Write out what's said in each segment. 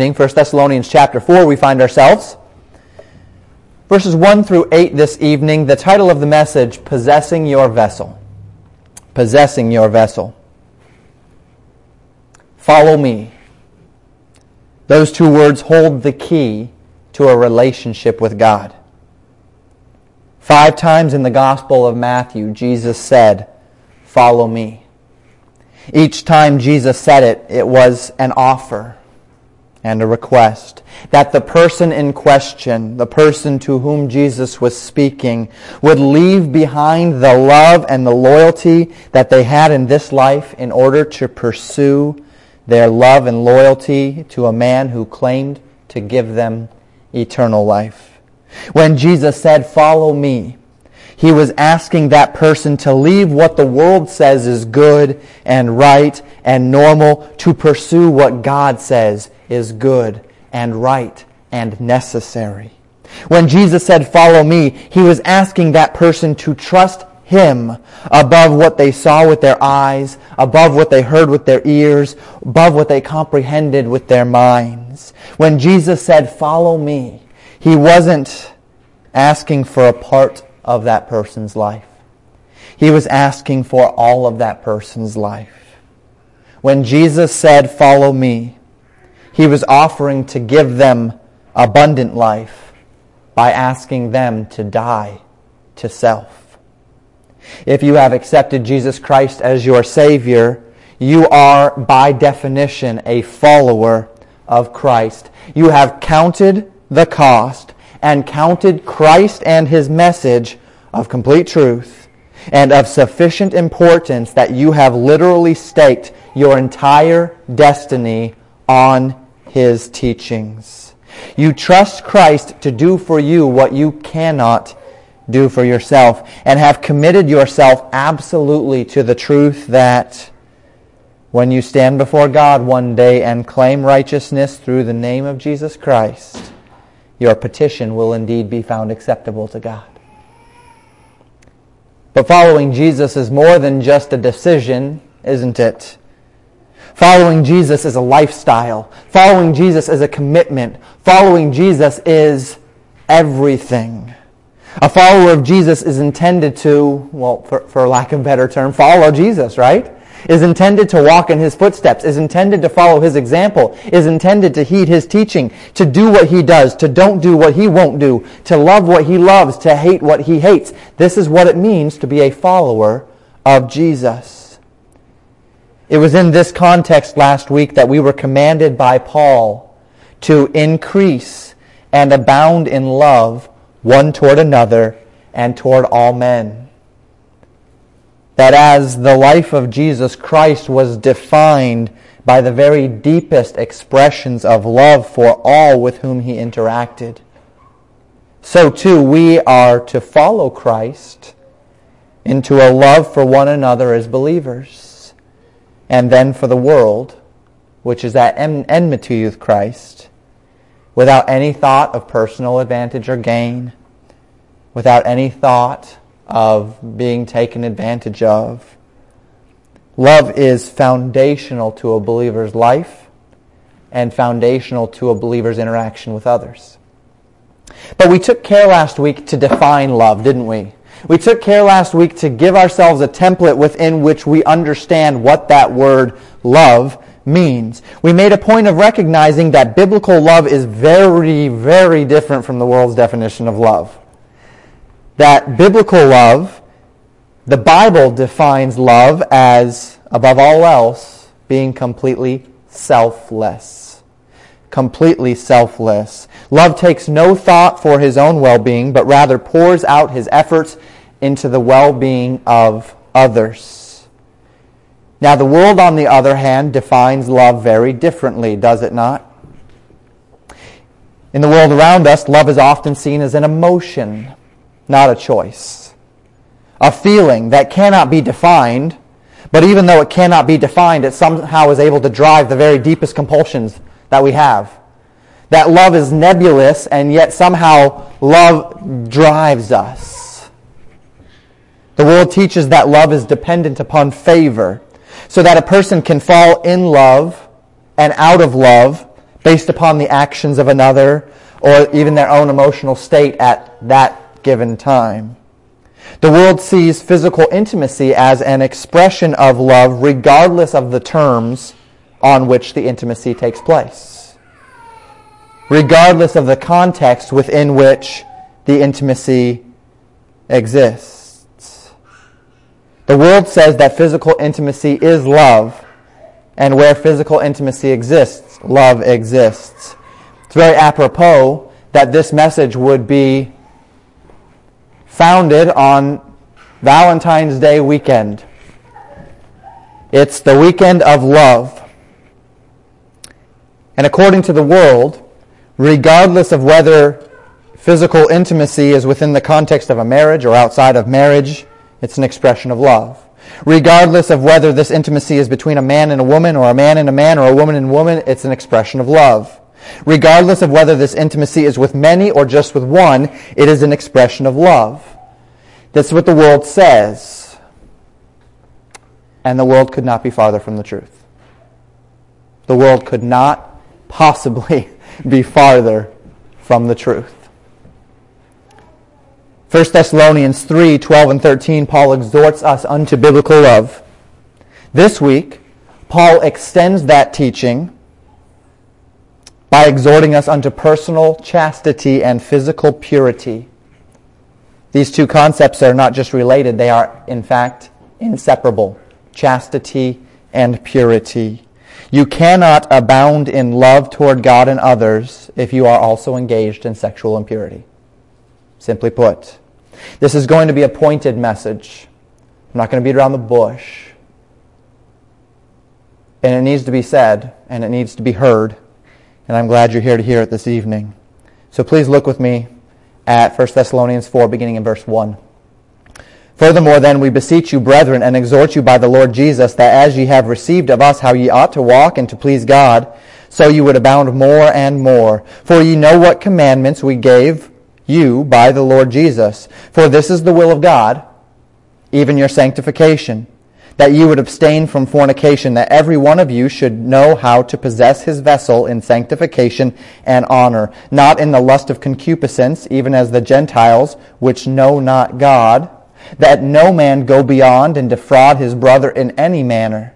1 Thessalonians chapter 4 we find ourselves. Verses 1 through 8 this evening, the title of the message, Possessing Your Vessel. Possessing Your Vessel. Follow me. Those two words hold the key to a relationship with God. Five times in the Gospel of Matthew, Jesus said, Follow me. Each time Jesus said it, it was an offer and a request that the person in question, the person to whom Jesus was speaking, would leave behind the love and the loyalty that they had in this life in order to pursue their love and loyalty to a man who claimed to give them eternal life. When Jesus said, follow me, he was asking that person to leave what the world says is good and right and normal to pursue what God says is good and right and necessary. When Jesus said, follow me, he was asking that person to trust him above what they saw with their eyes, above what they heard with their ears, above what they comprehended with their minds. When Jesus said, follow me, he wasn't asking for a part of that person's life. He was asking for all of that person's life. When Jesus said, follow me, he was offering to give them abundant life by asking them to die to self. If you have accepted Jesus Christ as your Savior, you are by definition a follower of Christ. You have counted the cost and counted Christ and his message of complete truth and of sufficient importance that you have literally staked your entire destiny on his teachings. You trust Christ to do for you what you cannot do for yourself and have committed yourself absolutely to the truth that when you stand before God one day and claim righteousness through the name of Jesus Christ, your petition will indeed be found acceptable to God. But following Jesus is more than just a decision, isn't it? Following Jesus is a lifestyle. Following Jesus is a commitment. Following Jesus is everything. A follower of Jesus is intended to, well, for, for lack of a better term, follow Jesus, right? Is intended to walk in his footsteps, is intended to follow his example, is intended to heed his teaching, to do what he does, to don't do what he won't do, to love what he loves, to hate what he hates. This is what it means to be a follower of Jesus. It was in this context last week that we were commanded by Paul to increase and abound in love one toward another and toward all men. That as the life of Jesus Christ was defined by the very deepest expressions of love for all with whom he interacted, so too we are to follow Christ into a love for one another as believers and then for the world, which is at enmity with Christ, without any thought of personal advantage or gain, without any thought of being taken advantage of. Love is foundational to a believer's life and foundational to a believer's interaction with others. But we took care last week to define love, didn't we? We took care last week to give ourselves a template within which we understand what that word love means. We made a point of recognizing that biblical love is very, very different from the world's definition of love. That biblical love, the Bible defines love as, above all else, being completely selfless. Completely selfless. Love takes no thought for his own well-being, but rather pours out his efforts into the well-being of others. Now, the world, on the other hand, defines love very differently, does it not? In the world around us, love is often seen as an emotion, not a choice. A feeling that cannot be defined, but even though it cannot be defined, it somehow is able to drive the very deepest compulsions that we have. That love is nebulous, and yet somehow love drives us. The world teaches that love is dependent upon favor, so that a person can fall in love and out of love based upon the actions of another or even their own emotional state at that given time. The world sees physical intimacy as an expression of love regardless of the terms on which the intimacy takes place. Regardless of the context within which the intimacy exists. The world says that physical intimacy is love, and where physical intimacy exists, love exists. It's very apropos that this message would be founded on Valentine's Day weekend. It's the weekend of love. And according to the world, regardless of whether physical intimacy is within the context of a marriage or outside of marriage, it's an expression of love. Regardless of whether this intimacy is between a man and a woman or a man and a man or a woman and woman, it's an expression of love. Regardless of whether this intimacy is with many or just with one, it is an expression of love. That's what the world says. And the world could not be farther from the truth. The world could not possibly be farther from the truth. 1 Thessalonians 3 12 and 13, Paul exhorts us unto biblical love. This week, Paul extends that teaching by exhorting us unto personal chastity and physical purity. These two concepts are not just related, they are, in fact, inseparable chastity and purity. You cannot abound in love toward God and others if you are also engaged in sexual impurity. Simply put, this is going to be a pointed message. I'm not going to beat around the bush. And it needs to be said, and it needs to be heard. And I'm glad you're here to hear it this evening. So please look with me at 1 Thessalonians 4, beginning in verse 1. Furthermore, then, we beseech you, brethren, and exhort you by the Lord Jesus, that as ye have received of us how ye ought to walk and to please God, so you would abound more and more. For ye know what commandments we gave you by the Lord Jesus. For this is the will of God, even your sanctification that you would abstain from fornication, that every one of you should know how to possess his vessel in sanctification and honor, not in the lust of concupiscence, even as the Gentiles, which know not God, that no man go beyond and defraud his brother in any manner,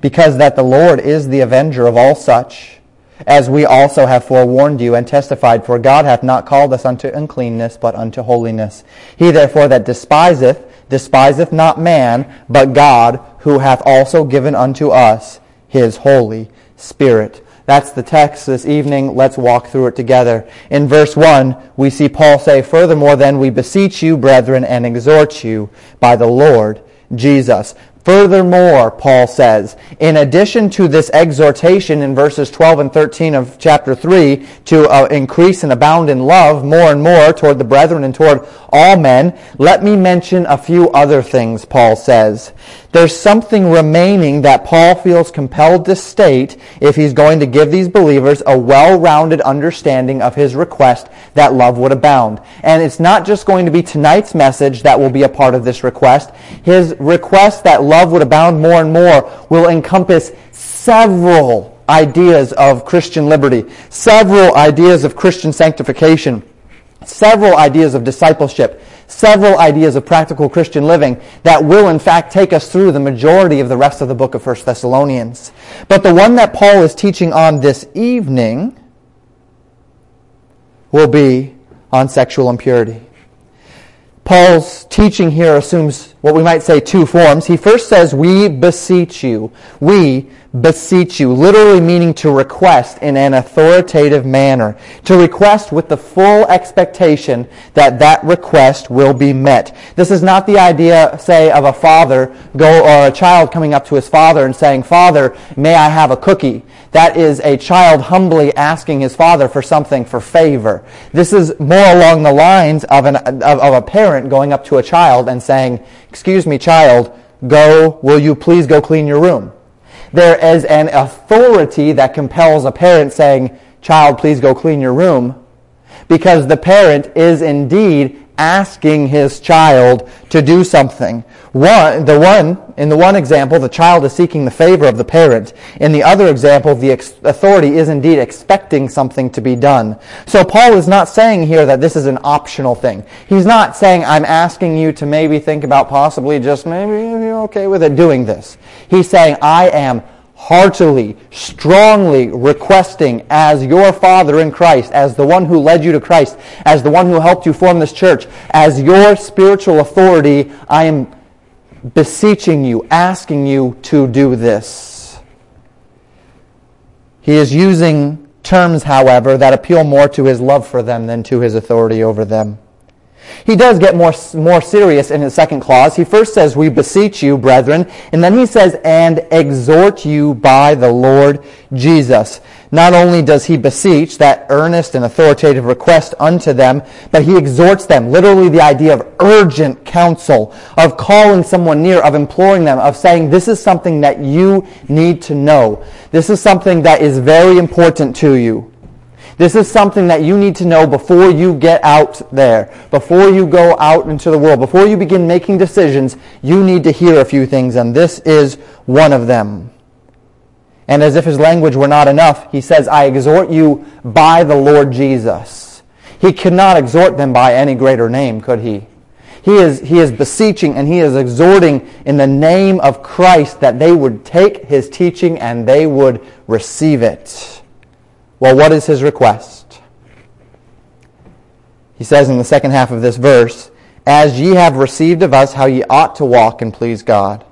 because that the Lord is the avenger of all such, as we also have forewarned you and testified, for God hath not called us unto uncleanness, but unto holiness. He therefore that despiseth, despiseth not man, but God, who hath also given unto us his Holy Spirit. That's the text this evening. Let's walk through it together. In verse 1, we see Paul say, Furthermore, then we beseech you, brethren, and exhort you by the Lord Jesus. Furthermore, Paul says, in addition to this exhortation in verses 12 and 13 of chapter 3 to uh, increase and abound in love more and more toward the brethren and toward all men, let me mention a few other things, Paul says. There's something remaining that Paul feels compelled to state if he's going to give these believers a well-rounded understanding of his request that love would abound. And it's not just going to be tonight's message that will be a part of this request. His request that love would abound more and more will encompass several ideas of Christian liberty, several ideas of Christian sanctification, several ideas of discipleship, several ideas of practical Christian living that will in fact take us through the majority of the rest of the book of 1 Thessalonians. But the one that Paul is teaching on this evening will be on sexual impurity. Paul's teaching here assumes what we might say two forms. He first says, We beseech you. We beseech you, literally meaning to request in an authoritative manner. To request with the full expectation that that request will be met. This is not the idea, say, of a father go or a child coming up to his father and saying, Father, may I have a cookie? That is a child humbly asking his father for something for favor. This is more along the lines of, an, of, of a parent going up to a child and saying, Excuse me, child, go, will you please go clean your room? There is an authority that compels a parent saying, Child, please go clean your room, because the parent is indeed asking his child to do something. One, the one, in the one example, the child is seeking the favor of the parent. In the other example, the ex- authority is indeed expecting something to be done. So Paul is not saying here that this is an optional thing. He's not saying, I'm asking you to maybe think about possibly just maybe you're okay with it doing this. He's saying, I am heartily, strongly requesting as your father in Christ, as the one who led you to Christ, as the one who helped you form this church, as your spiritual authority, I am beseeching you, asking you to do this. He is using terms, however, that appeal more to his love for them than to his authority over them. He does get more, more serious in his second clause. He first says, We beseech you, brethren, and then he says, And exhort you by the Lord Jesus. Not only does he beseech that earnest and authoritative request unto them, but he exhorts them. Literally the idea of urgent counsel, of calling someone near, of imploring them, of saying, This is something that you need to know. This is something that is very important to you. This is something that you need to know before you get out there, before you go out into the world, before you begin making decisions. You need to hear a few things, and this is one of them. And as if his language were not enough, he says, I exhort you by the Lord Jesus. He could not exhort them by any greater name, could he? He is, he is beseeching and he is exhorting in the name of Christ that they would take his teaching and they would receive it. Well, what is his request? He says in the second half of this verse, As ye have received of us how ye ought to walk and please God,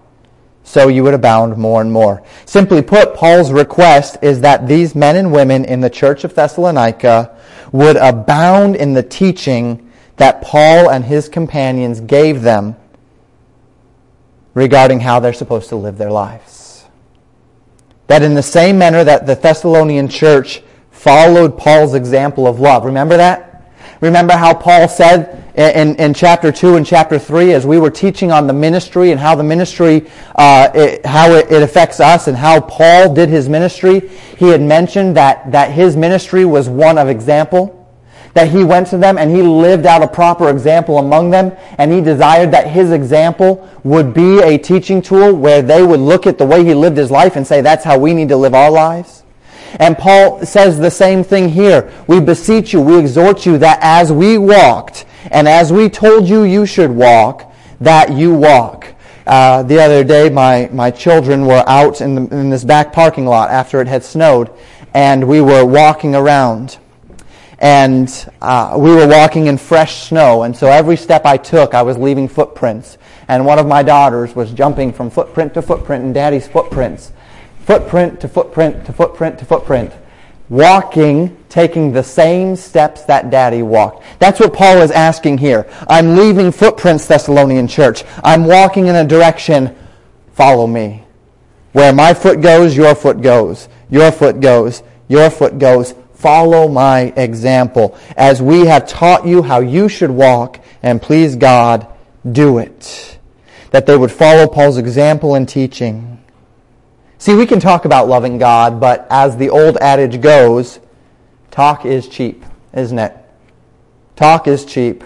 so you would abound more and more. Simply put, Paul's request is that these men and women in the church of Thessalonica would abound in the teaching that Paul and his companions gave them regarding how they're supposed to live their lives. That in the same manner that the Thessalonian church followed Paul's example of love. Remember that? Remember how Paul said in, in chapter 2 and chapter 3 as we were teaching on the ministry and how the ministry, uh, it, how it, it affects us and how Paul did his ministry. He had mentioned that, that his ministry was one of example that he went to them and he lived out a proper example among them and he desired that his example would be a teaching tool where they would look at the way he lived his life and say that's how we need to live our lives and Paul says the same thing here. We beseech you, we exhort you that as we walked, and as we told you you should walk, that you walk. Uh, the other day, my, my children were out in, the, in this back parking lot after it had snowed, and we were walking around. And uh, we were walking in fresh snow, and so every step I took, I was leaving footprints. And one of my daughters was jumping from footprint to footprint in Daddy's footprints footprint to footprint to footprint to footprint, walking, taking the same steps that daddy walked. That's what Paul is asking here. I'm leaving footprints, Thessalonian church. I'm walking in a direction. Follow me. Where my foot goes, your foot goes. Your foot goes. Your foot goes. Follow my example. As we have taught you how you should walk, and please God, do it. That they would follow Paul's example and teaching. See, we can talk about loving God, but as the old adage goes, talk is cheap, isn't it? Talk is cheap.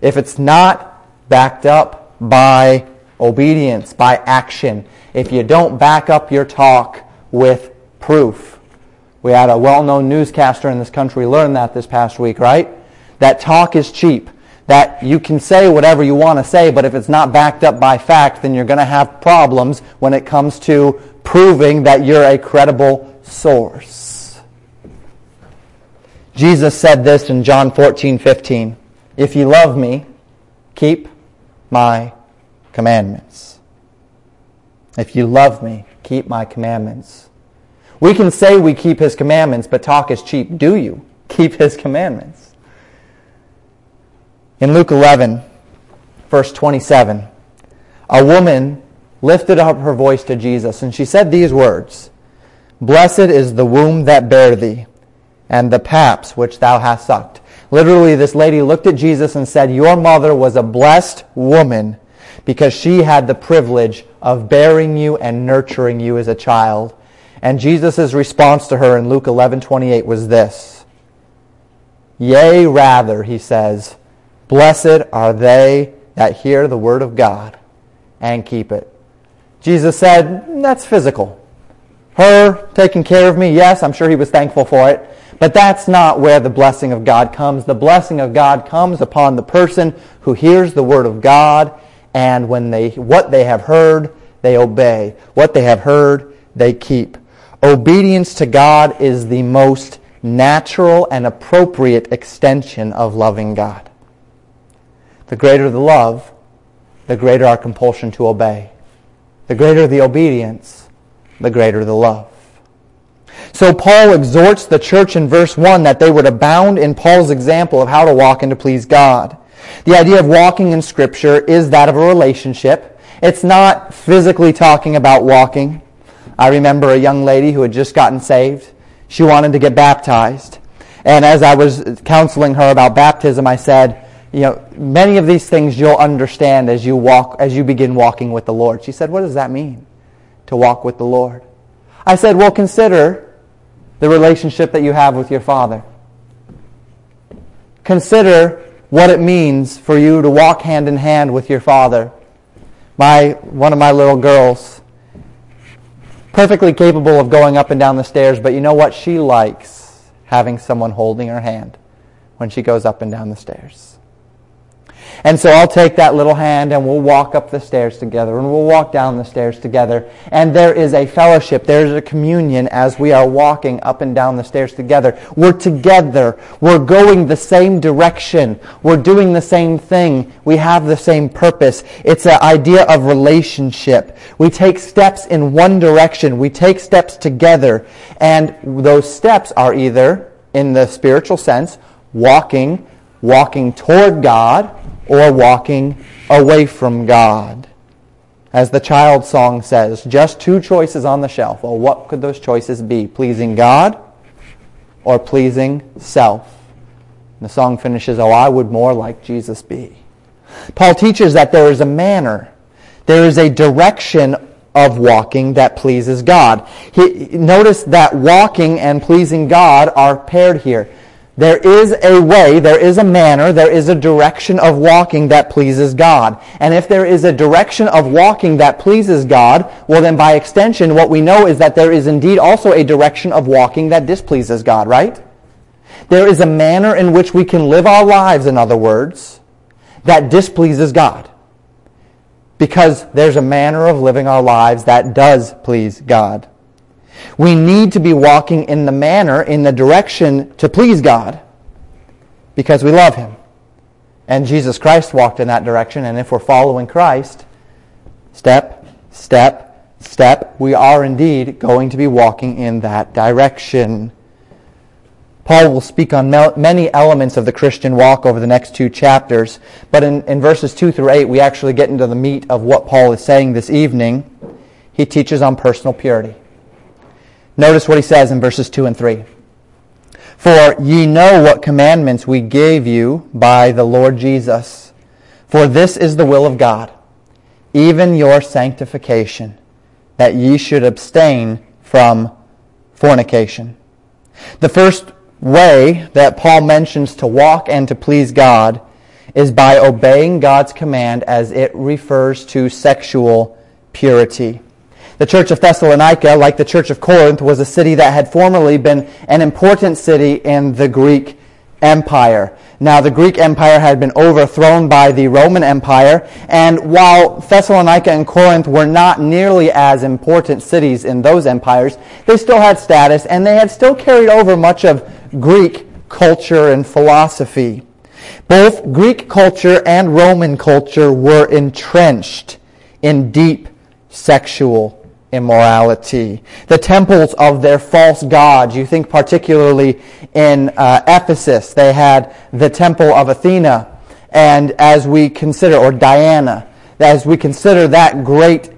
If it's not backed up by obedience, by action, if you don't back up your talk with proof. We had a well-known newscaster in this country learn that this past week, right? That talk is cheap that you can say whatever you want to say, but if it's not backed up by fact, then you're going to have problems when it comes to proving that you're a credible source. Jesus said this in John 14, 15. If you love me, keep my commandments. If you love me, keep my commandments. We can say we keep his commandments, but talk is cheap. Do you keep his commandments? In Luke 11, verse 27, a woman lifted up her voice to Jesus, and she said these words, Blessed is the womb that bare thee, and the paps which thou hast sucked. Literally, this lady looked at Jesus and said, Your mother was a blessed woman because she had the privilege of bearing you and nurturing you as a child. And Jesus' response to her in Luke 11:28 was this. Yea, rather, he says, Blessed are they that hear the word of God and keep it. Jesus said, that's physical. Her taking care of me, yes, I'm sure he was thankful for it. But that's not where the blessing of God comes. The blessing of God comes upon the person who hears the word of God and when they what they have heard, they obey. What they have heard, they keep. Obedience to God is the most natural and appropriate extension of loving God. The greater the love, the greater our compulsion to obey. The greater the obedience, the greater the love. So Paul exhorts the church in verse 1 that they would abound in Paul's example of how to walk and to please God. The idea of walking in Scripture is that of a relationship. It's not physically talking about walking. I remember a young lady who had just gotten saved. She wanted to get baptized. And as I was counseling her about baptism, I said, you know, many of these things you'll understand as you walk, as you begin walking with the Lord. She said, what does that mean? To walk with the Lord. I said, well, consider the relationship that you have with your Father. Consider what it means for you to walk hand in hand with your Father. My, one of my little girls, perfectly capable of going up and down the stairs, but you know what? She likes having someone holding her hand when she goes up and down the stairs. And so I'll take that little hand and we'll walk up the stairs together and we'll walk down the stairs together. And there is a fellowship, there's a communion as we are walking up and down the stairs together. We're together. We're going the same direction. We're doing the same thing. We have the same purpose. It's an idea of relationship. We take steps in one direction. We take steps together. And those steps are either, in the spiritual sense, walking, walking toward God, or walking away from God. As the child song says, just two choices on the shelf. Well, what could those choices be? Pleasing God or pleasing self? the song finishes, Oh, I would more like Jesus be. Paul teaches that there is a manner, there is a direction of walking that pleases God. He, notice that walking and pleasing God are paired here. There is a way, there is a manner, there is a direction of walking that pleases God. And if there is a direction of walking that pleases God, well then by extension what we know is that there is indeed also a direction of walking that displeases God, right? There is a manner in which we can live our lives, in other words, that displeases God. Because there's a manner of living our lives that does please God. We need to be walking in the manner, in the direction to please God because we love Him. And Jesus Christ walked in that direction, and if we're following Christ, step, step, step, we are indeed going to be walking in that direction. Paul will speak on many elements of the Christian walk over the next two chapters, but in, in verses 2 through 8, we actually get into the meat of what Paul is saying this evening. He teaches on personal purity. Notice what he says in verses 2 and 3. For ye know what commandments we gave you by the Lord Jesus. For this is the will of God, even your sanctification, that ye should abstain from fornication. The first way that Paul mentions to walk and to please God is by obeying God's command as it refers to sexual purity. The church of Thessalonica, like the church of Corinth, was a city that had formerly been an important city in the Greek Empire. Now, the Greek Empire had been overthrown by the Roman Empire, and while Thessalonica and Corinth were not nearly as important cities in those empires, they still had status, and they had still carried over much of Greek culture and philosophy. Both Greek culture and Roman culture were entrenched in deep sexual immorality. The temples of their false gods. You think particularly in uh, Ephesus, they had the temple of Athena. And as we consider, or Diana, as we consider that great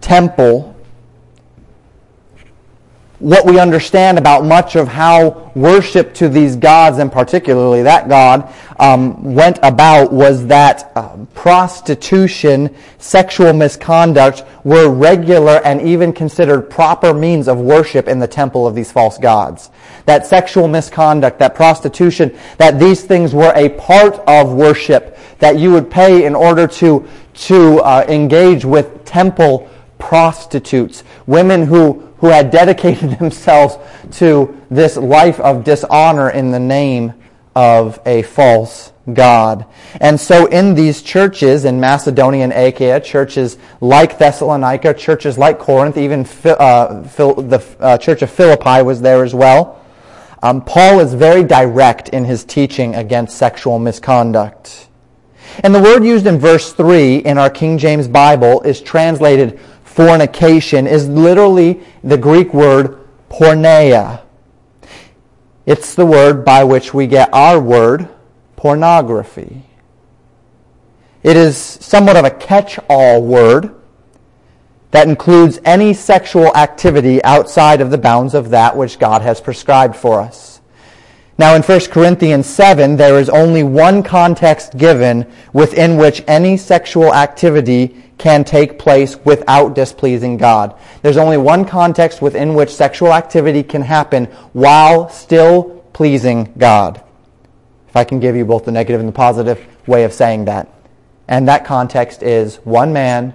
temple, what we understand about much of how worship to these gods, and particularly that god, um, went about was that uh, prostitution, sexual misconduct were regular and even considered proper means of worship in the temple of these false gods. That sexual misconduct, that prostitution, that these things were a part of worship that you would pay in order to, to uh, engage with temple prostitutes, women who who had dedicated themselves to this life of dishonor in the name of a false God. And so in these churches in Macedonia and Achaia, churches like Thessalonica, churches like Corinth, even uh, the uh, church of Philippi was there as well, um, Paul is very direct in his teaching against sexual misconduct. And the word used in verse 3 in our King James Bible is translated fornication is literally the Greek word porneia. It's the word by which we get our word pornography. It is somewhat of a catch-all word that includes any sexual activity outside of the bounds of that which God has prescribed for us. Now in 1 Corinthians 7, there is only one context given within which any sexual activity can take place without displeasing God. There's only one context within which sexual activity can happen while still pleasing God. If I can give you both the negative and the positive way of saying that. And that context is one man,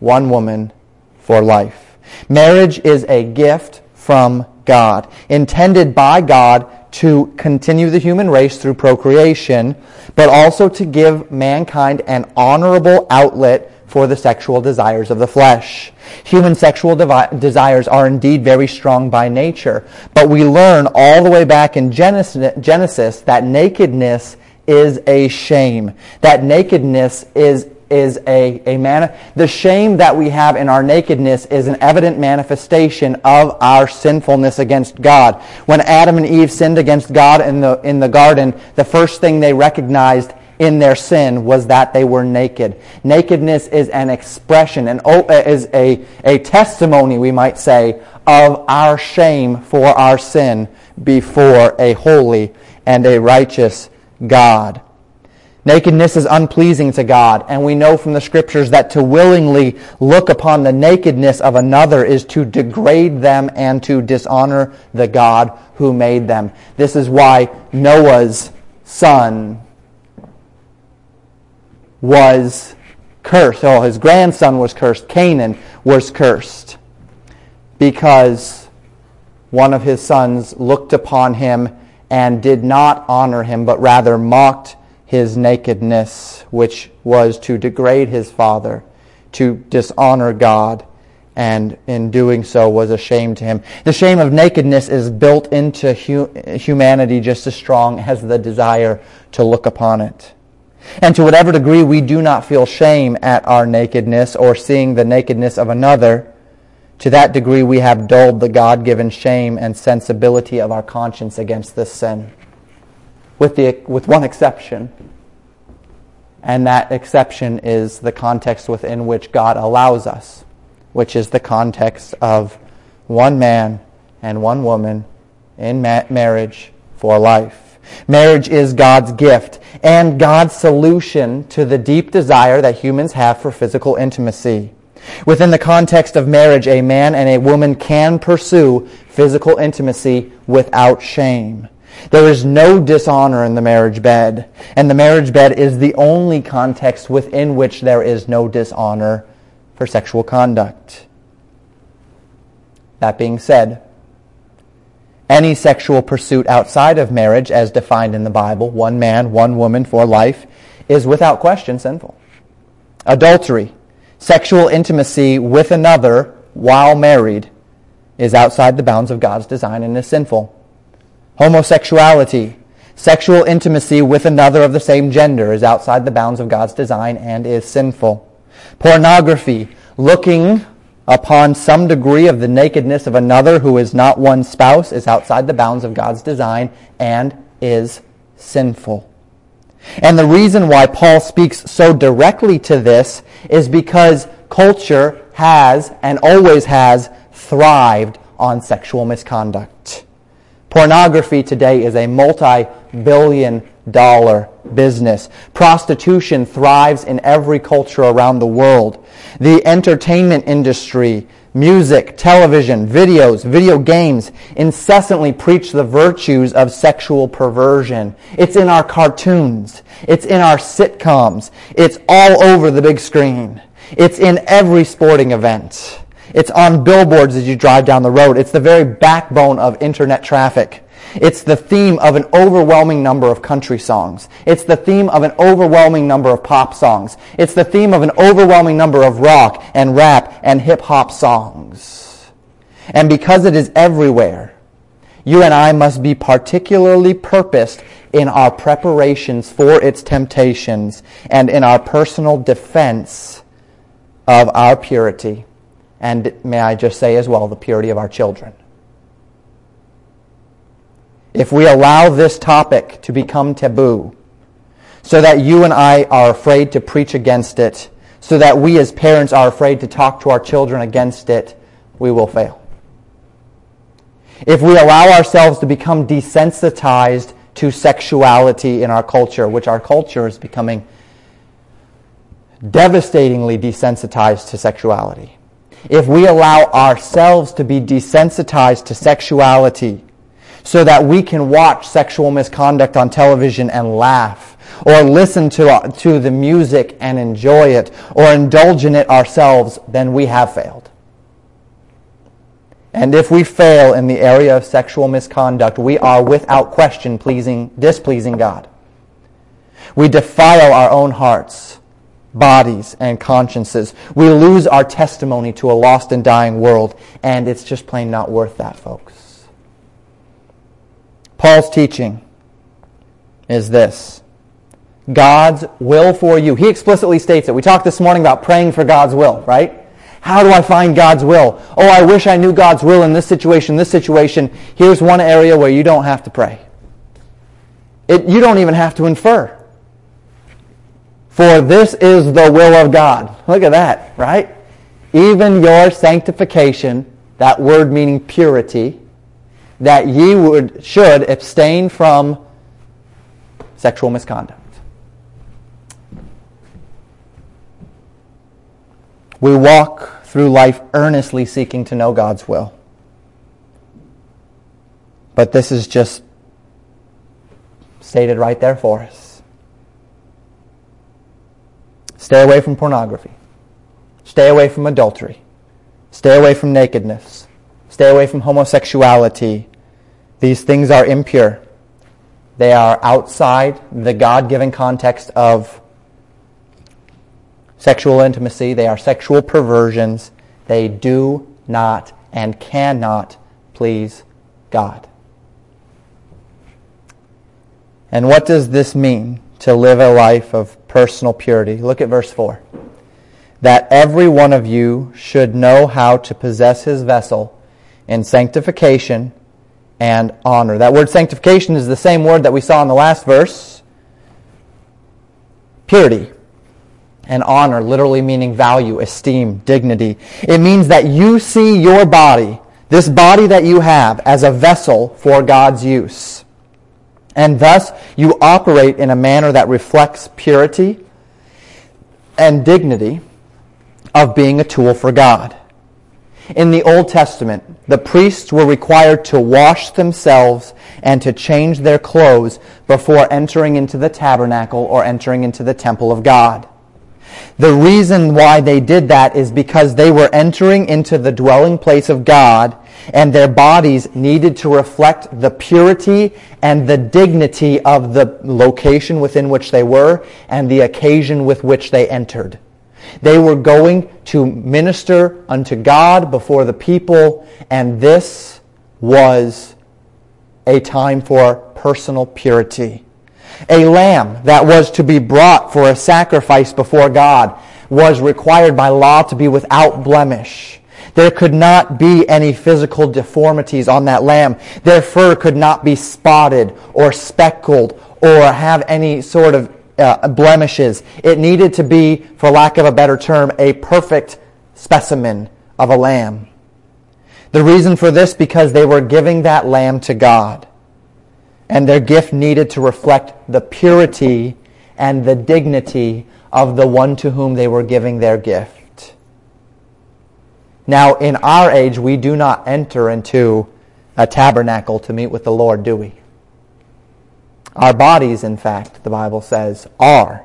one woman for life. Marriage is a gift from God, intended by God to continue the human race through procreation, but also to give mankind an honorable outlet for the sexual desires of the flesh. Human sexual devi- desires are indeed very strong by nature, but we learn all the way back in Genesis, Genesis that nakedness is a shame. That nakedness is is a, a man, the shame that we have in our nakedness is an evident manifestation of our sinfulness against God. When Adam and Eve sinned against God in the, in the garden, the first thing they recognized in their sin was that they were naked. Nakedness is an expression, and uh, is a, a testimony, we might say, of our shame for our sin before a holy and a righteous God. Nakedness is unpleasing to God, and we know from the scriptures that to willingly look upon the nakedness of another is to degrade them and to dishonor the God who made them. This is why Noah's son was cursed. Oh, his grandson was cursed. Canaan was cursed because one of his sons looked upon him and did not honor him, but rather mocked his nakedness, which was to degrade his father, to dishonor God, and in doing so was a shame to him. The shame of nakedness is built into hu- humanity just as strong as the desire to look upon it. And to whatever degree we do not feel shame at our nakedness or seeing the nakedness of another, to that degree we have dulled the God-given shame and sensibility of our conscience against this sin. With, the, with one exception. And that exception is the context within which God allows us, which is the context of one man and one woman in ma- marriage for life. Marriage is God's gift and God's solution to the deep desire that humans have for physical intimacy. Within the context of marriage, a man and a woman can pursue physical intimacy without shame. There is no dishonor in the marriage bed, and the marriage bed is the only context within which there is no dishonor for sexual conduct. That being said, any sexual pursuit outside of marriage, as defined in the Bible, one man, one woman for life, is without question sinful. Adultery, sexual intimacy with another while married, is outside the bounds of God's design and is sinful. Homosexuality, sexual intimacy with another of the same gender, is outside the bounds of God's design and is sinful. Pornography, looking upon some degree of the nakedness of another who is not one's spouse is outside the bounds of God's design and is sinful. And the reason why Paul speaks so directly to this is because culture has and always has thrived on sexual misconduct. Pornography today is a multi-billion dollar business. Prostitution thrives in every culture around the world. The entertainment industry, music, television, videos, video games incessantly preach the virtues of sexual perversion. It's in our cartoons. It's in our sitcoms. It's all over the big screen. It's in every sporting event. It's on billboards as you drive down the road. It's the very backbone of internet traffic. It's the theme of an overwhelming number of country songs. It's the theme of an overwhelming number of pop songs. It's the theme of an overwhelming number of rock and rap and hip hop songs. And because it is everywhere, you and I must be particularly purposed in our preparations for its temptations and in our personal defense of our purity and may I just say as well, the purity of our children. If we allow this topic to become taboo, so that you and I are afraid to preach against it, so that we as parents are afraid to talk to our children against it, we will fail. If we allow ourselves to become desensitized to sexuality in our culture, which our culture is becoming devastatingly desensitized to sexuality, if we allow ourselves to be desensitized to sexuality so that we can watch sexual misconduct on television and laugh, or listen to, uh, to the music and enjoy it, or indulge in it ourselves, then we have failed. And if we fail in the area of sexual misconduct, we are without question pleasing, displeasing God. We defile our own hearts bodies and consciences. We lose our testimony to a lost and dying world, and it's just plain not worth that, folks. Paul's teaching is this God's will for you. He explicitly states it. We talked this morning about praying for God's will, right? How do I find God's will? Oh, I wish I knew God's will in this situation, this situation. Here's one area where you don't have to pray. It, you don't even have to infer. For this is the will of God. Look at that, right? Even your sanctification, that word meaning purity, that ye would, should abstain from sexual misconduct. We walk through life earnestly seeking to know God's will. But this is just stated right there for us. Stay away from pornography. Stay away from adultery. Stay away from nakedness. Stay away from homosexuality. These things are impure. They are outside the God given context of sexual intimacy. They are sexual perversions. They do not and cannot please God. And what does this mean to live a life of personal purity. Look at verse 4. That every one of you should know how to possess his vessel in sanctification and honor. That word sanctification is the same word that we saw in the last verse. Purity and honor, literally meaning value, esteem, dignity. It means that you see your body, this body that you have, as a vessel for God's use. And thus, you operate in a manner that reflects purity and dignity of being a tool for God. In the Old Testament, the priests were required to wash themselves and to change their clothes before entering into the tabernacle or entering into the temple of God. The reason why they did that is because they were entering into the dwelling place of God and their bodies needed to reflect the purity and the dignity of the location within which they were and the occasion with which they entered. They were going to minister unto God before the people, and this was a time for personal purity. A lamb that was to be brought for a sacrifice before God was required by law to be without blemish. There could not be any physical deformities on that lamb. Their fur could not be spotted or speckled or have any sort of uh, blemishes. It needed to be, for lack of a better term, a perfect specimen of a lamb. The reason for this, because they were giving that lamb to God. And their gift needed to reflect the purity and the dignity of the one to whom they were giving their gift. Now, in our age, we do not enter into a tabernacle to meet with the Lord, do we? Our bodies, in fact, the Bible says, are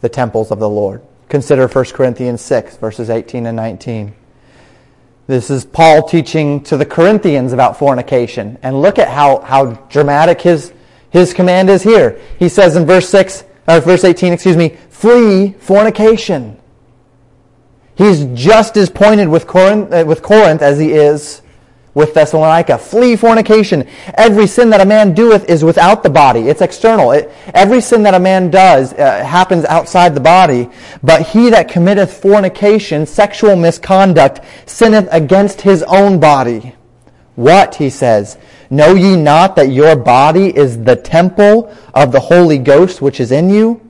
the temples of the Lord. Consider 1 Corinthians 6, verses 18 and 19. This is Paul teaching to the Corinthians about fornication. And look at how, how dramatic his, his command is here. He says in verse 6, or verse 18, excuse me, flee fornication. He's just as pointed with Corinth, uh, with Corinth as he is with Thessalonica. Flee fornication. Every sin that a man doeth is without the body. It's external. It, every sin that a man does uh, happens outside the body. But he that committeth fornication, sexual misconduct, sinneth against his own body. What, he says, know ye not that your body is the temple of the Holy Ghost which is in you?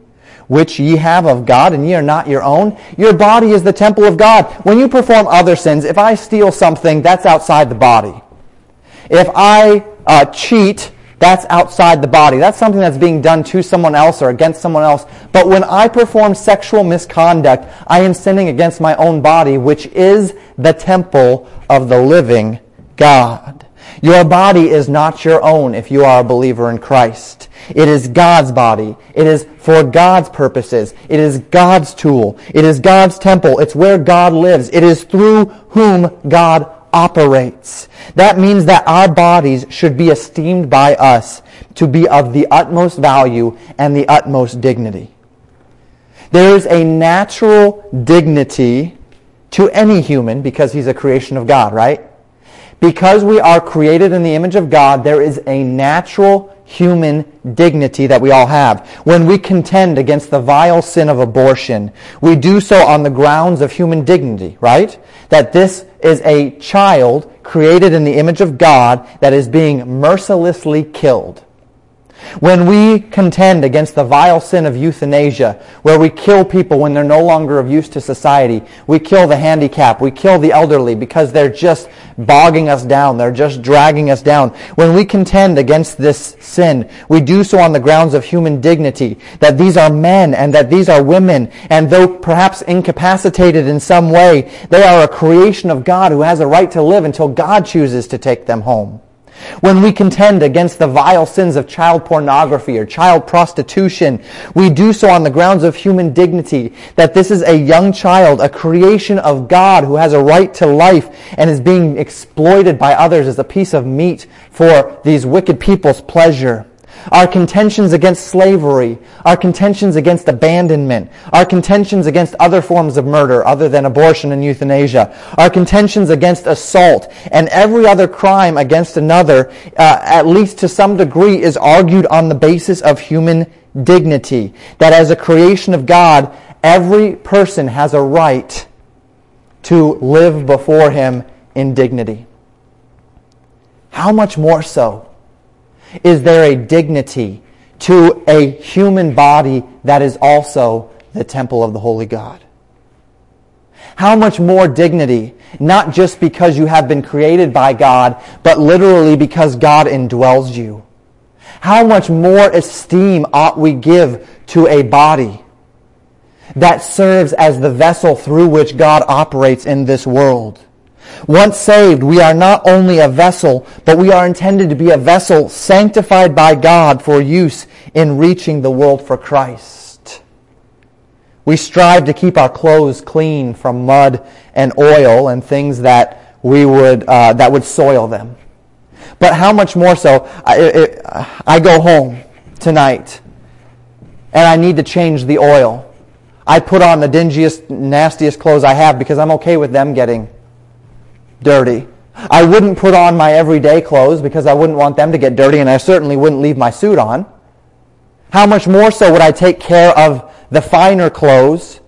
Which ye have of God, and ye are not your own. Your body is the temple of God. When you perform other sins, if I steal something, that's outside the body. If I uh, cheat, that's outside the body. That's something that's being done to someone else or against someone else. But when I perform sexual misconduct, I am sinning against my own body, which is the temple of the living God. Your body is not your own if you are a believer in Christ. It is God's body. It is for God's purposes. It is God's tool. It is God's temple. It's where God lives. It is through whom God operates. That means that our bodies should be esteemed by us to be of the utmost value and the utmost dignity. There is a natural dignity to any human because he's a creation of God, right? Because we are created in the image of God, there is a natural human dignity that we all have. When we contend against the vile sin of abortion, we do so on the grounds of human dignity, right? That this is a child created in the image of God that is being mercilessly killed. When we contend against the vile sin of euthanasia, where we kill people when they're no longer of use to society, we kill the handicapped, we kill the elderly because they're just bogging us down, they're just dragging us down. When we contend against this sin, we do so on the grounds of human dignity, that these are men and that these are women, and though perhaps incapacitated in some way, they are a creation of God who has a right to live until God chooses to take them home. When we contend against the vile sins of child pornography or child prostitution, we do so on the grounds of human dignity, that this is a young child, a creation of God who has a right to life and is being exploited by others as a piece of meat for these wicked people's pleasure our contentions against slavery, our contentions against abandonment, our contentions against other forms of murder other than abortion and euthanasia, our contentions against assault, and every other crime against another, uh, at least to some degree, is argued on the basis of human dignity. That as a creation of God, every person has a right to live before Him in dignity. How much more so? Is there a dignity to a human body that is also the temple of the Holy God? How much more dignity, not just because you have been created by God, but literally because God indwells you? How much more esteem ought we give to a body that serves as the vessel through which God operates in this world? Once saved, we are not only a vessel, but we are intended to be a vessel sanctified by God for use in reaching the world for Christ. We strive to keep our clothes clean from mud and oil and things that we would uh, that would soil them. But how much more so? I, it, I go home tonight, and I need to change the oil. I put on the dingiest, nastiest clothes I have because I'm okay with them getting dirty. I wouldn't put on my everyday clothes because I wouldn't want them to get dirty, and I certainly wouldn't leave my suit on. How much more so would I take care of the finer clothes,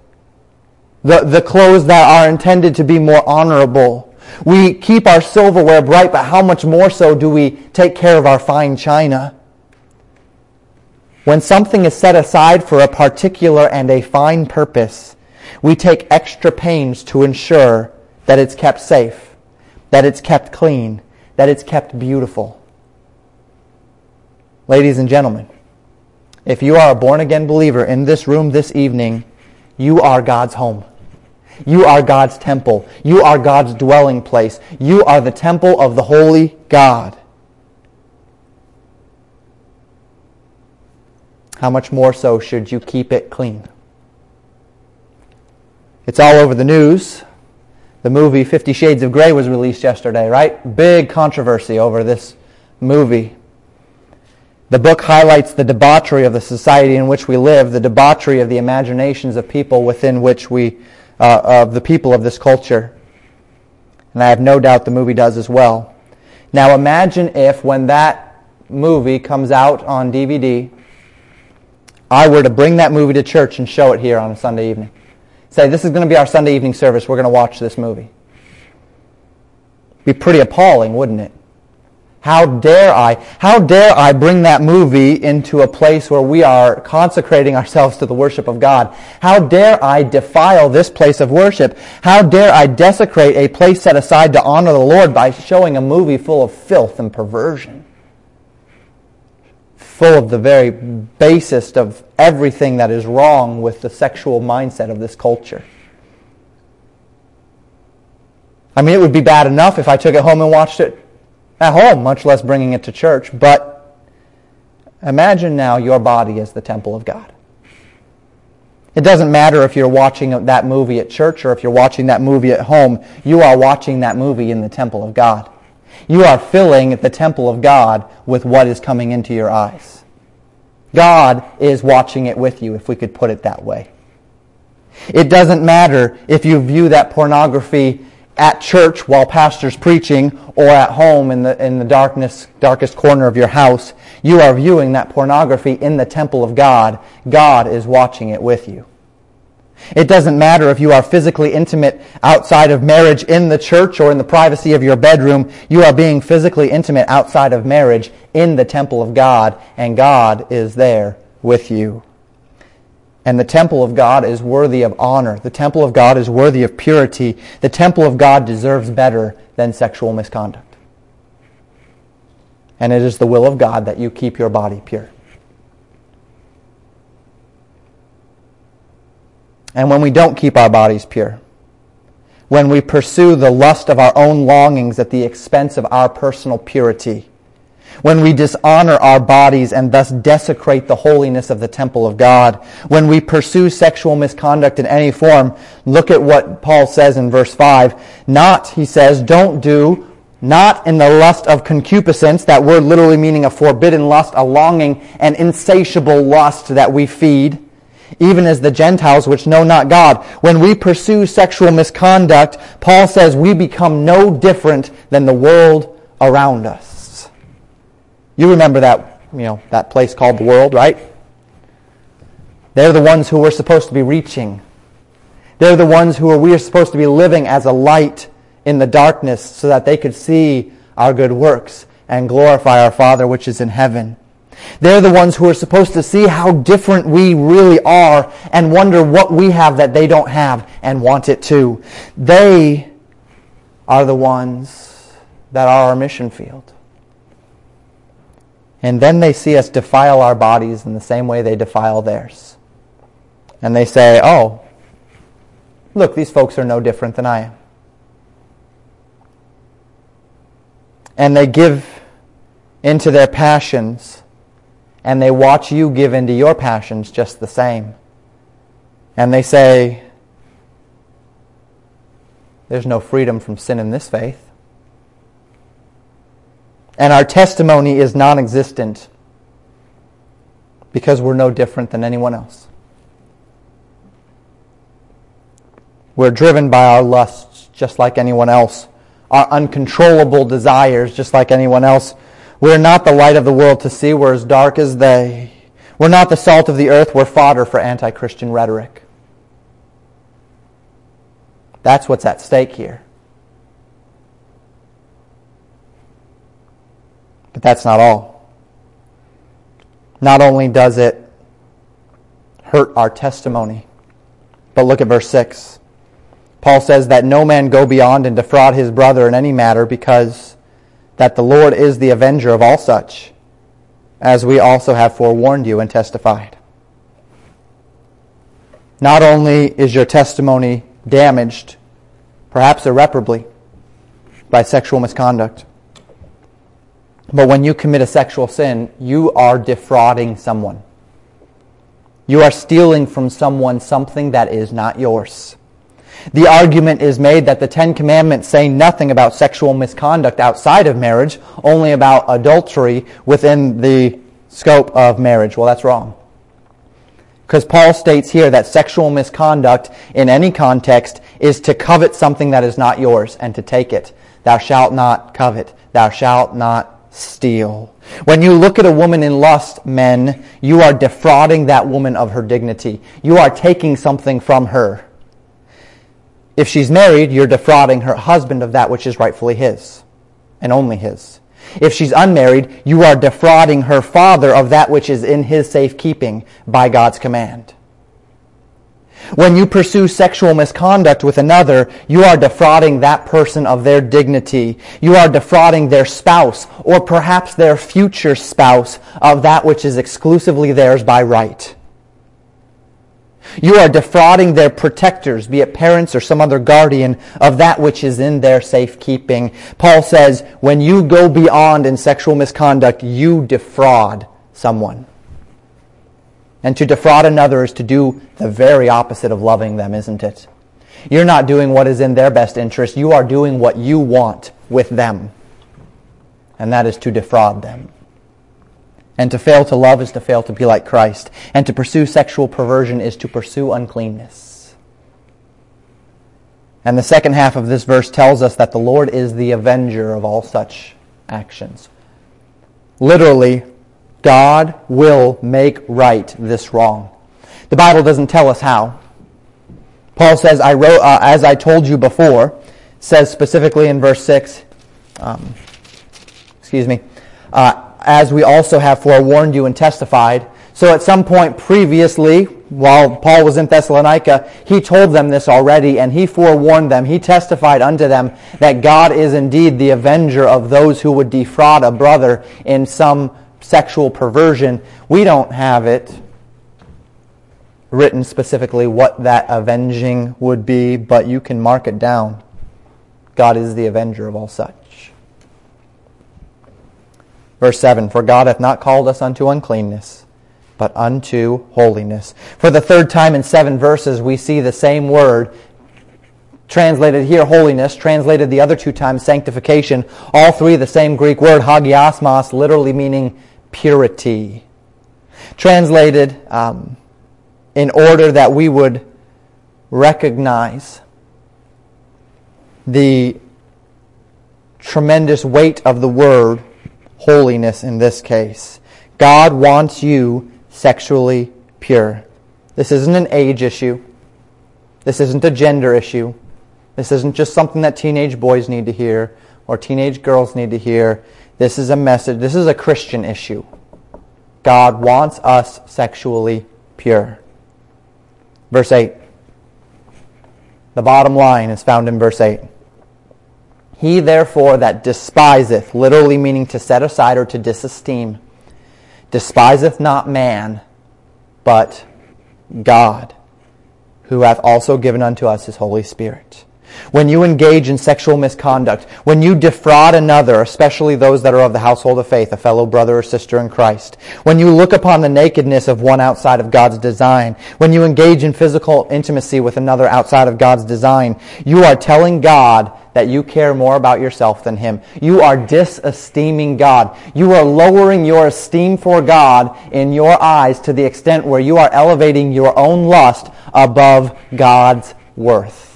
the, the clothes that are intended to be more honorable? We keep our silverware bright, but how much more so do we take care of our fine china? When something is set aside for a particular and a fine purpose, we take extra pains to ensure that it's kept safe that it's kept clean, that it's kept beautiful. Ladies and gentlemen, if you are a born again believer in this room this evening, you are God's home. You are God's temple. You are God's dwelling place. You are the temple of the holy God. How much more so should you keep it clean? It's all over the news. The movie Fifty Shades of Grey was released yesterday, right? Big controversy over this movie. The book highlights the debauchery of the society in which we live, the debauchery of the imaginations of people within which we, uh, of the people of this culture. And I have no doubt the movie does as well. Now imagine if when that movie comes out on DVD, I were to bring that movie to church and show it here on a Sunday evening. Say, this is going to be our Sunday evening service. We're going to watch this movie. Be pretty appalling, wouldn't it? How dare I? How dare I bring that movie into a place where we are consecrating ourselves to the worship of God? How dare I defile this place of worship? How dare I desecrate a place set aside to honor the Lord by showing a movie full of filth and perversion? Full of the very basest of everything that is wrong with the sexual mindset of this culture. I mean, it would be bad enough if I took it home and watched it at home, much less bringing it to church. But imagine now your body as the temple of God. It doesn't matter if you're watching that movie at church or if you're watching that movie at home. You are watching that movie in the temple of God. You are filling the temple of God with what is coming into your eyes. God is watching it with you, if we could put it that way. It doesn't matter if you view that pornography at church while pastor's preaching or at home in the, in the darkness, darkest corner of your house. You are viewing that pornography in the temple of God. God is watching it with you. It doesn't matter if you are physically intimate outside of marriage in the church or in the privacy of your bedroom. You are being physically intimate outside of marriage in the temple of God, and God is there with you. And the temple of God is worthy of honor. The temple of God is worthy of purity. The temple of God deserves better than sexual misconduct. And it is the will of God that you keep your body pure. And when we don't keep our bodies pure, when we pursue the lust of our own longings at the expense of our personal purity, when we dishonor our bodies and thus desecrate the holiness of the temple of God, when we pursue sexual misconduct in any form, look at what Paul says in verse 5. Not, he says, don't do, not in the lust of concupiscence, that word literally meaning a forbidden lust, a longing, an insatiable lust that we feed even as the Gentiles which know not God. When we pursue sexual misconduct, Paul says we become no different than the world around us. You remember that, you know, that place called the world, right? They're the ones who we're supposed to be reaching. They're the ones who we are supposed to be living as a light in the darkness so that they could see our good works and glorify our Father which is in heaven. They're the ones who are supposed to see how different we really are and wonder what we have that they don't have and want it too. They are the ones that are our mission field. And then they see us defile our bodies in the same way they defile theirs. And they say, oh, look, these folks are no different than I am. And they give into their passions and they watch you give into your passions just the same. And they say, There's no freedom from sin in this faith. And our testimony is non existent because we're no different than anyone else. We're driven by our lusts just like anyone else, our uncontrollable desires just like anyone else. We're not the light of the world to see. We're as dark as they. We're not the salt of the earth. We're fodder for anti Christian rhetoric. That's what's at stake here. But that's not all. Not only does it hurt our testimony, but look at verse 6. Paul says that no man go beyond and defraud his brother in any matter because that the Lord is the avenger of all such, as we also have forewarned you and testified. Not only is your testimony damaged, perhaps irreparably, by sexual misconduct, but when you commit a sexual sin, you are defrauding someone. You are stealing from someone something that is not yours. The argument is made that the Ten Commandments say nothing about sexual misconduct outside of marriage, only about adultery within the scope of marriage. Well, that's wrong. Because Paul states here that sexual misconduct in any context is to covet something that is not yours and to take it. Thou shalt not covet. Thou shalt not steal. When you look at a woman in lust, men, you are defrauding that woman of her dignity. You are taking something from her. If she's married, you're defrauding her husband of that which is rightfully his and only his. If she's unmarried, you are defrauding her father of that which is in his safekeeping by God's command. When you pursue sexual misconduct with another, you are defrauding that person of their dignity. You are defrauding their spouse, or perhaps their future spouse, of that which is exclusively theirs by right. You are defrauding their protectors, be it parents or some other guardian, of that which is in their safekeeping. Paul says, when you go beyond in sexual misconduct, you defraud someone. And to defraud another is to do the very opposite of loving them, isn't it? You're not doing what is in their best interest. You are doing what you want with them. And that is to defraud them. And to fail to love is to fail to be like Christ. And to pursue sexual perversion is to pursue uncleanness. And the second half of this verse tells us that the Lord is the avenger of all such actions. Literally, God will make right this wrong. The Bible doesn't tell us how. Paul says, I wrote, uh, as I told you before, says specifically in verse 6, um, excuse me, uh, as we also have forewarned you and testified. So at some point previously, while Paul was in Thessalonica, he told them this already, and he forewarned them. He testified unto them that God is indeed the avenger of those who would defraud a brother in some sexual perversion, we don't have it written specifically what that avenging would be, but you can mark it down. God is the avenger of all such. Verse 7 For God hath not called us unto uncleanness, but unto holiness. For the third time in seven verses, we see the same word translated here holiness, translated the other two times sanctification. All three the same Greek word, hagiasmos, literally meaning purity. Translated um, in order that we would recognize the tremendous weight of the word holiness in this case. God wants you sexually pure. This isn't an age issue. This isn't a gender issue. This isn't just something that teenage boys need to hear or teenage girls need to hear. This is a message, this is a Christian issue. God wants us sexually pure. Verse 8. The bottom line is found in verse 8. He therefore that despiseth, literally meaning to set aside or to disesteem, despiseth not man, but God, who hath also given unto us his Holy Spirit. When you engage in sexual misconduct, when you defraud another, especially those that are of the household of faith, a fellow brother or sister in Christ, when you look upon the nakedness of one outside of God's design, when you engage in physical intimacy with another outside of God's design, you are telling God that you care more about yourself than Him. You are disesteeming God. You are lowering your esteem for God in your eyes to the extent where you are elevating your own lust above God's worth.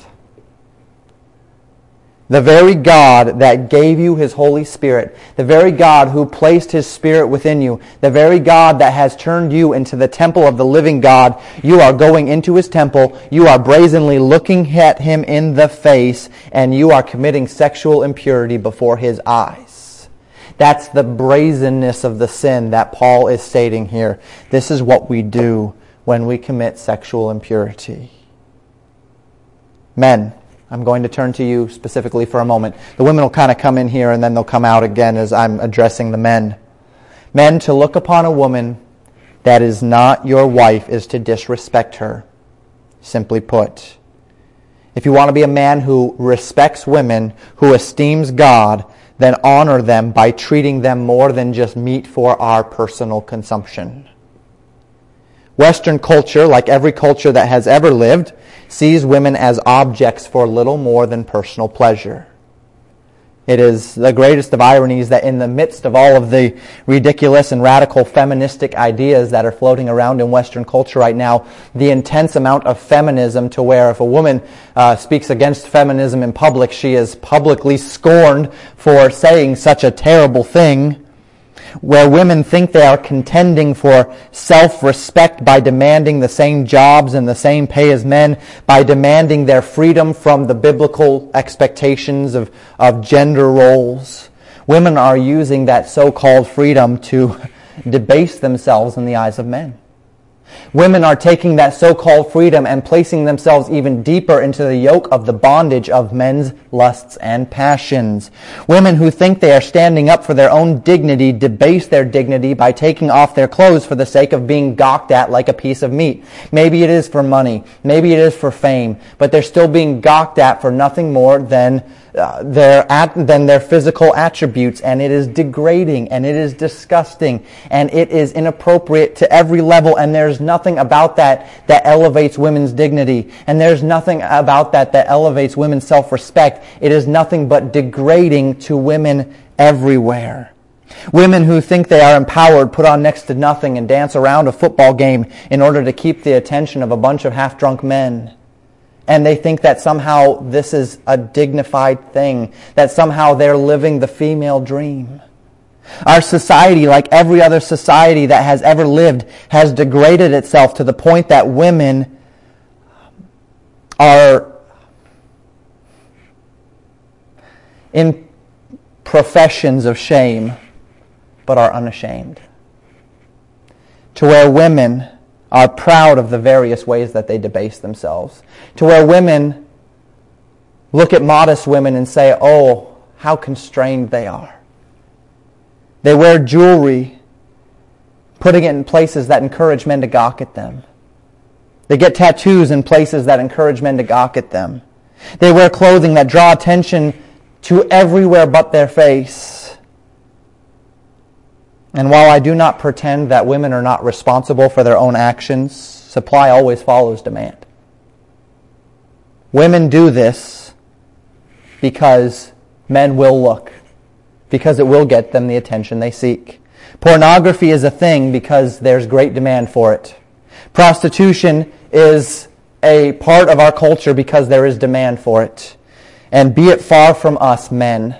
The very God that gave you His Holy Spirit, the very God who placed His Spirit within you, the very God that has turned you into the temple of the living God, you are going into His temple, you are brazenly looking at Him in the face, and you are committing sexual impurity before His eyes. That's the brazenness of the sin that Paul is stating here. This is what we do when we commit sexual impurity. Men, I'm going to turn to you specifically for a moment. The women will kind of come in here and then they'll come out again as I'm addressing the men. Men, to look upon a woman that is not your wife is to disrespect her, simply put. If you want to be a man who respects women, who esteems God, then honor them by treating them more than just meat for our personal consumption. Western culture, like every culture that has ever lived, sees women as objects for little more than personal pleasure. It is the greatest of ironies that in the midst of all of the ridiculous and radical feministic ideas that are floating around in Western culture right now, the intense amount of feminism to where if a woman uh, speaks against feminism in public, she is publicly scorned for saying such a terrible thing where women think they are contending for self-respect by demanding the same jobs and the same pay as men, by demanding their freedom from the biblical expectations of, of gender roles. Women are using that so-called freedom to debase themselves in the eyes of men. Women are taking that so-called freedom and placing themselves even deeper into the yoke of the bondage of men's lusts and passions. Women who think they are standing up for their own dignity debase their dignity by taking off their clothes for the sake of being gawked at like a piece of meat. Maybe it is for money. Maybe it is for fame. But they're still being gawked at for nothing more than uh, their at, than their physical attributes, and it is degrading, and it is disgusting, and it is inappropriate to every level, and there's nothing about that that elevates women's dignity, and there's nothing about that that elevates women's self-respect. It is nothing but degrading to women everywhere. Women who think they are empowered put on next to nothing and dance around a football game in order to keep the attention of a bunch of half-drunk men and they think that somehow this is a dignified thing, that somehow they're living the female dream. Our society, like every other society that has ever lived, has degraded itself to the point that women are in professions of shame, but are unashamed. To where women are proud of the various ways that they debase themselves. To where women look at modest women and say, oh, how constrained they are. They wear jewelry, putting it in places that encourage men to gawk at them. They get tattoos in places that encourage men to gawk at them. They wear clothing that draw attention to everywhere but their face. And while I do not pretend that women are not responsible for their own actions, supply always follows demand. Women do this because men will look, because it will get them the attention they seek. Pornography is a thing because there's great demand for it. Prostitution is a part of our culture because there is demand for it. And be it far from us, men,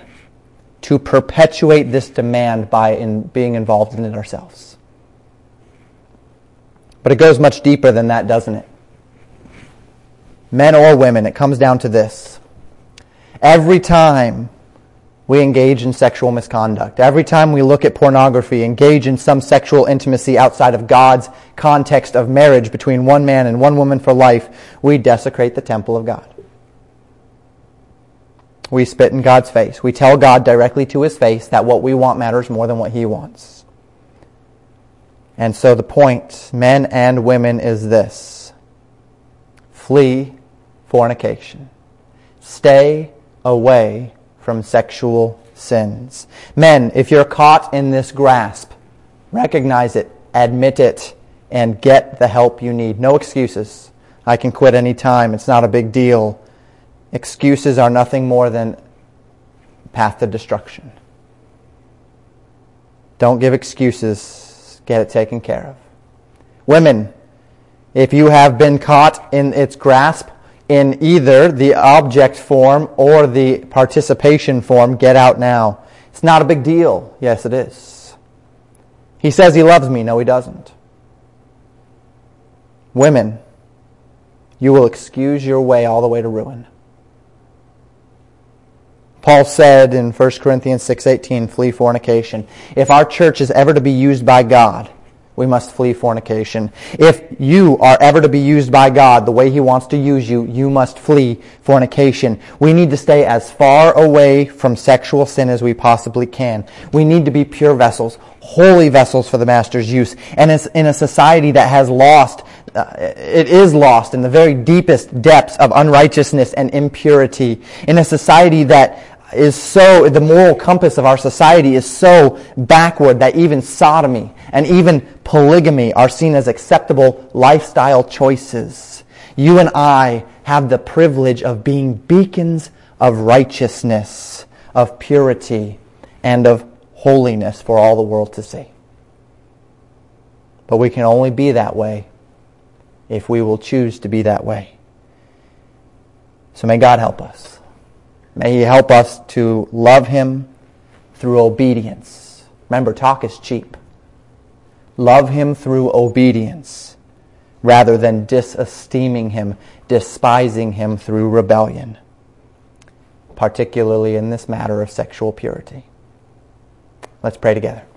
to perpetuate this demand by in being involved in it ourselves. But it goes much deeper than that, doesn't it? Men or women, it comes down to this. Every time we engage in sexual misconduct, every time we look at pornography, engage in some sexual intimacy outside of God's context of marriage between one man and one woman for life, we desecrate the temple of God. We spit in God's face. We tell God directly to his face that what we want matters more than what he wants. And so the point, men and women, is this. Flee fornication. Stay away from sexual sins. Men, if you're caught in this grasp, recognize it, admit it, and get the help you need. No excuses. I can quit any time. It's not a big deal. Excuses are nothing more than path to destruction. Don't give excuses. Get it taken care of. Women, if you have been caught in its grasp in either the object form or the participation form, get out now. It's not a big deal. Yes, it is. He says he loves me. No, he doesn't. Women, you will excuse your way all the way to ruin. Paul said in 1 Corinthians 6:18, flee fornication. If our church is ever to be used by God, we must flee fornication. If you are ever to be used by God the way He wants to use you, you must flee fornication. We need to stay as far away from sexual sin as we possibly can. We need to be pure vessels, holy vessels for the Master's use. And in a society that has lost, uh, it is lost in the very deepest depths of unrighteousness and impurity. In a society that is so, the moral compass of our society is so backward that even sodomy and even polygamy are seen as acceptable lifestyle choices. You and I have the privilege of being beacons of righteousness, of purity, and of holiness for all the world to see. But we can only be that way if we will choose to be that way. So may God help us. May He help us to love Him through obedience. Remember, talk is cheap. Love Him through obedience rather than disesteeming Him, despising Him through rebellion, particularly in this matter of sexual purity. Let's pray together.